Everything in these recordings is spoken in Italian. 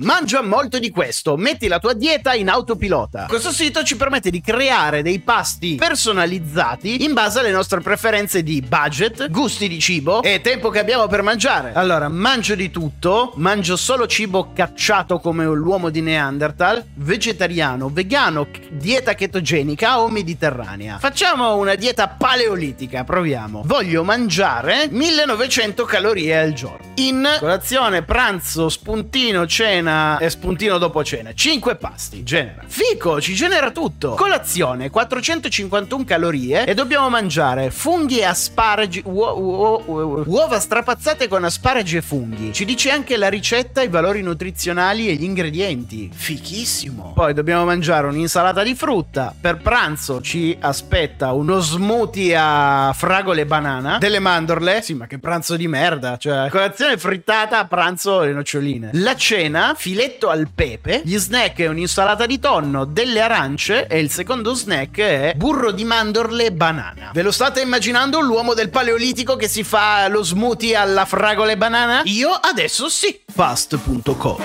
Mangia molto di questo, metti la tua dieta in autopilota. Questo sito ci permette di creare dei pasti personalizzati in base alle nostre preferenze di budget, gusti di cibo e tempo che abbiamo per mangiare. Allora, mangio di tutto, mangio solo cibo cacciato come l'uomo di Neanderthal, vegetariano, vegano, dieta chetogenica o mediterranea. Facciamo una dieta paleolitica, proviamo. Voglio mangiare 1900 calorie al giorno. In colazione, pranzo, spuntino, cena e spuntino dopo cena. 5 pasti, genera. Fico, ci genera tutto. Colazione, 451 calorie e dobbiamo mangiare funghi e asparagi, uo- uo- uo- uova strapazzate con asparagi e funghi. Ci dice anche la ricetta, i valori nutrizionali e gli ingredienti. Fichissimo. Poi dobbiamo mangiare un'insalata di frutta. Per pranzo ci aspetta uno smoothie a fragole e banana, delle mandorle. Sì, ma che pranzo di merda. Cioè, colazione frittata, pranzo le noccioline. La cena, filetto al pepe. Gli snack è un'insalata di tonno, delle arance. E il secondo snack è burro di mandorle e banana. Ve lo state immaginando l'uomo del paleolitico che si fa lo smoothie alla fragola e banana? Io adesso sì. Fast.com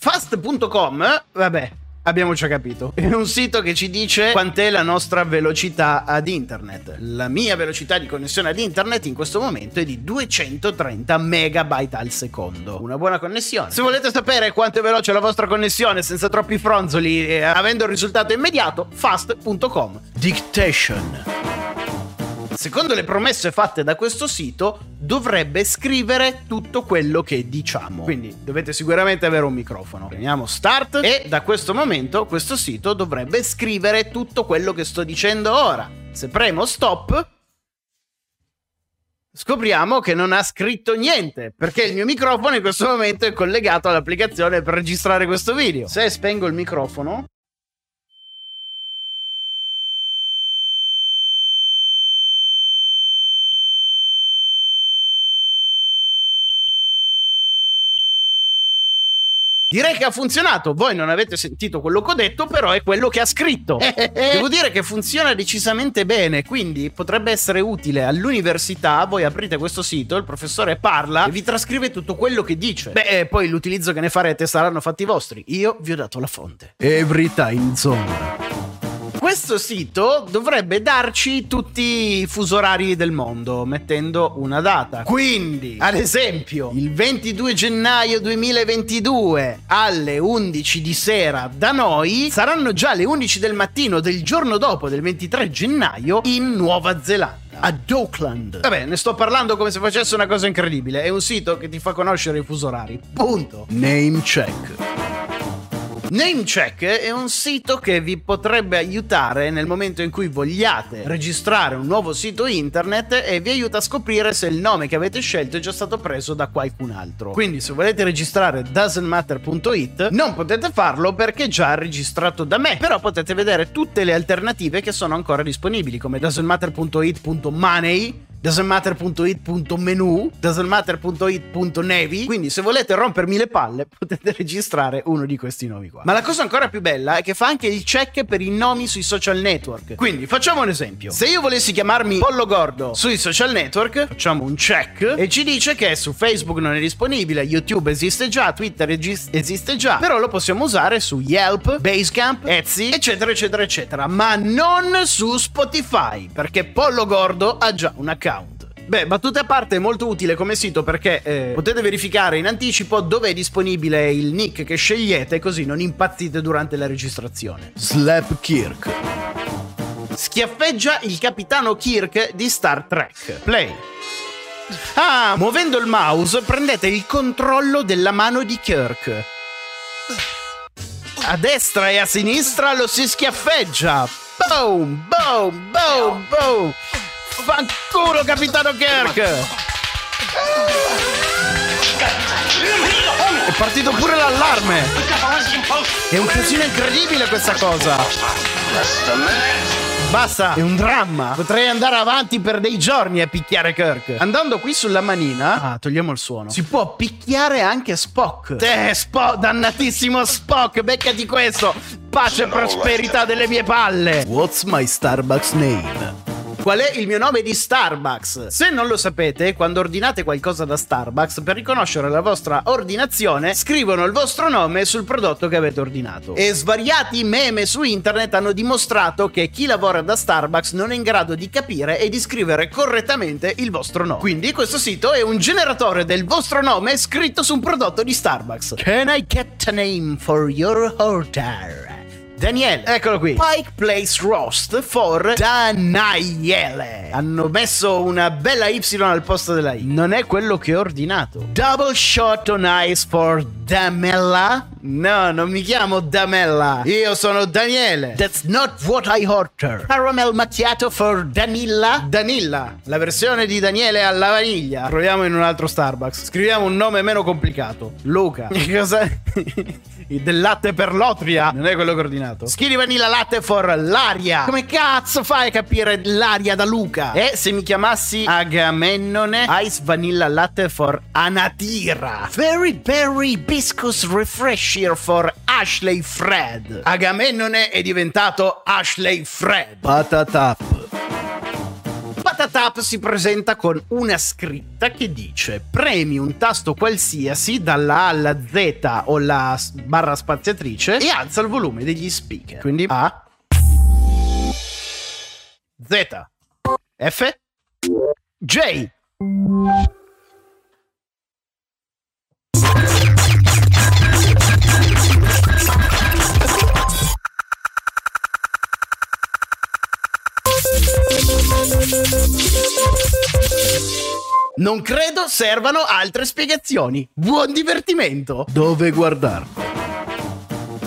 Fast.com, vabbè, abbiamo già capito. È un sito che ci dice quant'è la nostra velocità ad internet. La mia velocità di connessione ad internet in questo momento è di 230 megabyte al secondo. Una buona connessione. Se volete sapere quanto è veloce la vostra connessione senza troppi fronzoli e avendo il risultato immediato, fast.com. Dictation. Secondo le promesse fatte da questo sito, dovrebbe scrivere tutto quello che diciamo. Quindi dovete sicuramente avere un microfono. Prendiamo start e da questo momento questo sito dovrebbe scrivere tutto quello che sto dicendo ora. Se premo stop, scopriamo che non ha scritto niente perché il mio microfono in questo momento è collegato all'applicazione per registrare questo video. Se spengo il microfono, Direi che ha funzionato. Voi non avete sentito quello che ho detto, però è quello che ha scritto. Devo dire che funziona decisamente bene, quindi potrebbe essere utile all'università. Voi aprite questo sito, il professore parla e vi trascrive tutto quello che dice. Beh, eh, poi l'utilizzo che ne farete saranno fatti vostri. Io vi ho dato la fonte. Every time zone. Questo sito dovrebbe darci tutti i fuso orari del mondo, mettendo una data. Quindi, ad esempio, il 22 gennaio 2022 alle 11 di sera da noi saranno già le 11 del mattino del giorno dopo, del 23 gennaio, in Nuova Zelanda ad Auckland. Vabbè, ne sto parlando come se facesse una cosa incredibile. È un sito che ti fa conoscere i fuso orari. Punto. Name check. Namecheck è un sito che vi potrebbe aiutare nel momento in cui vogliate registrare un nuovo sito internet e vi aiuta a scoprire se il nome che avete scelto è già stato preso da qualcun altro. Quindi se volete registrare doesn'tmatter.it non potete farlo perché è già registrato da me, però potete vedere tutte le alternative che sono ancora disponibili come doesn'tmatter.it.money doesn'tmatter.it.menu, doesn'tmatter.it.navy. Quindi, se volete rompermi le palle, potete registrare uno di questi nomi qua. Ma la cosa ancora più bella è che fa anche il check per i nomi sui social network. Quindi, facciamo un esempio. Se io volessi chiamarmi Pollo Gordo sui social network, facciamo un check e ci dice che su Facebook non è disponibile, YouTube esiste già, Twitter esiste già, però lo possiamo usare su Yelp, Basecamp, Etsy, eccetera, eccetera, eccetera, ma non su Spotify, perché Pollo Gordo ha già un account. Beh, battute a parte è molto utile come sito perché eh, potete verificare in anticipo dove è disponibile il nick che scegliete così non impazzite durante la registrazione. Slap Kirk. Schiaffeggia il capitano Kirk di Star Trek. Play. Ah, muovendo il mouse prendete il controllo della mano di Kirk. A destra e a sinistra lo si schiaffeggia. Boom, boom, boom, boom. Fanculo, capitano Kirk! È partito pure l'allarme! È un casino incredibile questa cosa! Basta, è un dramma. Potrei andare avanti per dei giorni a picchiare Kirk. Andando qui sulla manina, ah, togliamo il suono. Si può picchiare anche Spock. Te, Spock, dannatissimo Spock, beccati questo. Pace e prosperità delle mie palle. What's my Starbucks name? Qual è il mio nome di Starbucks. Se non lo sapete, quando ordinate qualcosa da Starbucks, per riconoscere la vostra ordinazione, scrivono il vostro nome sul prodotto che avete ordinato. E svariati meme su internet hanno dimostrato che chi lavora da Starbucks non è in grado di capire e di scrivere correttamente il vostro nome. Quindi questo sito è un generatore del vostro nome scritto su un prodotto di Starbucks. Can I get a name for your order? Daniele, eccolo qui. Pike Place Roast for Daniele. Hanno messo una bella Y al posto della I. Non è quello che ho ordinato. Double shot on ice for Damella. No, non mi chiamo Damella. Io sono Daniele. That's not what I ordered. Caramel macchiato for Danilla. Danilla, la versione di Daniele alla vaniglia. Proviamo in un altro Starbucks. Scriviamo un nome meno complicato. Luca. Cosa? del latte per l'otria. Non è quello coordinato. Skinny vanilla latte for l'aria. Come cazzo fai a capire l'aria da Luca? E se mi chiamassi Agamennone, ice vanilla latte for Anatira. Very berry biscuits refresher for Ashley Fred. Agamennone è diventato Ashley Fred. Patatap. Patatap si presenta con una scritta che dice premi un tasto qualsiasi dalla A alla Z o la barra spaziatrice e alza il volume degli speaker. Quindi A Z F J Non credo servano altre spiegazioni. Buon divertimento! Dove guardarlo?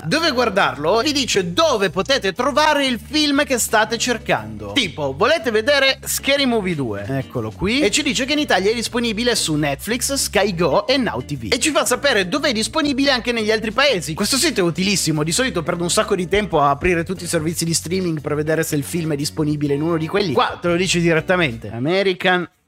Dove guardarlo vi dice dove potete trovare il film che state cercando. Tipo, volete vedere Scary Movie 2? Eccolo qui. E ci dice che in Italia è disponibile su Netflix, Sky Go e Now TV. E ci fa sapere dove è disponibile anche negli altri paesi. Questo sito è utilissimo. Di solito perdo un sacco di tempo a aprire tutti i servizi di streaming per vedere se il film è disponibile in uno di quelli. Qua te lo dice direttamente. American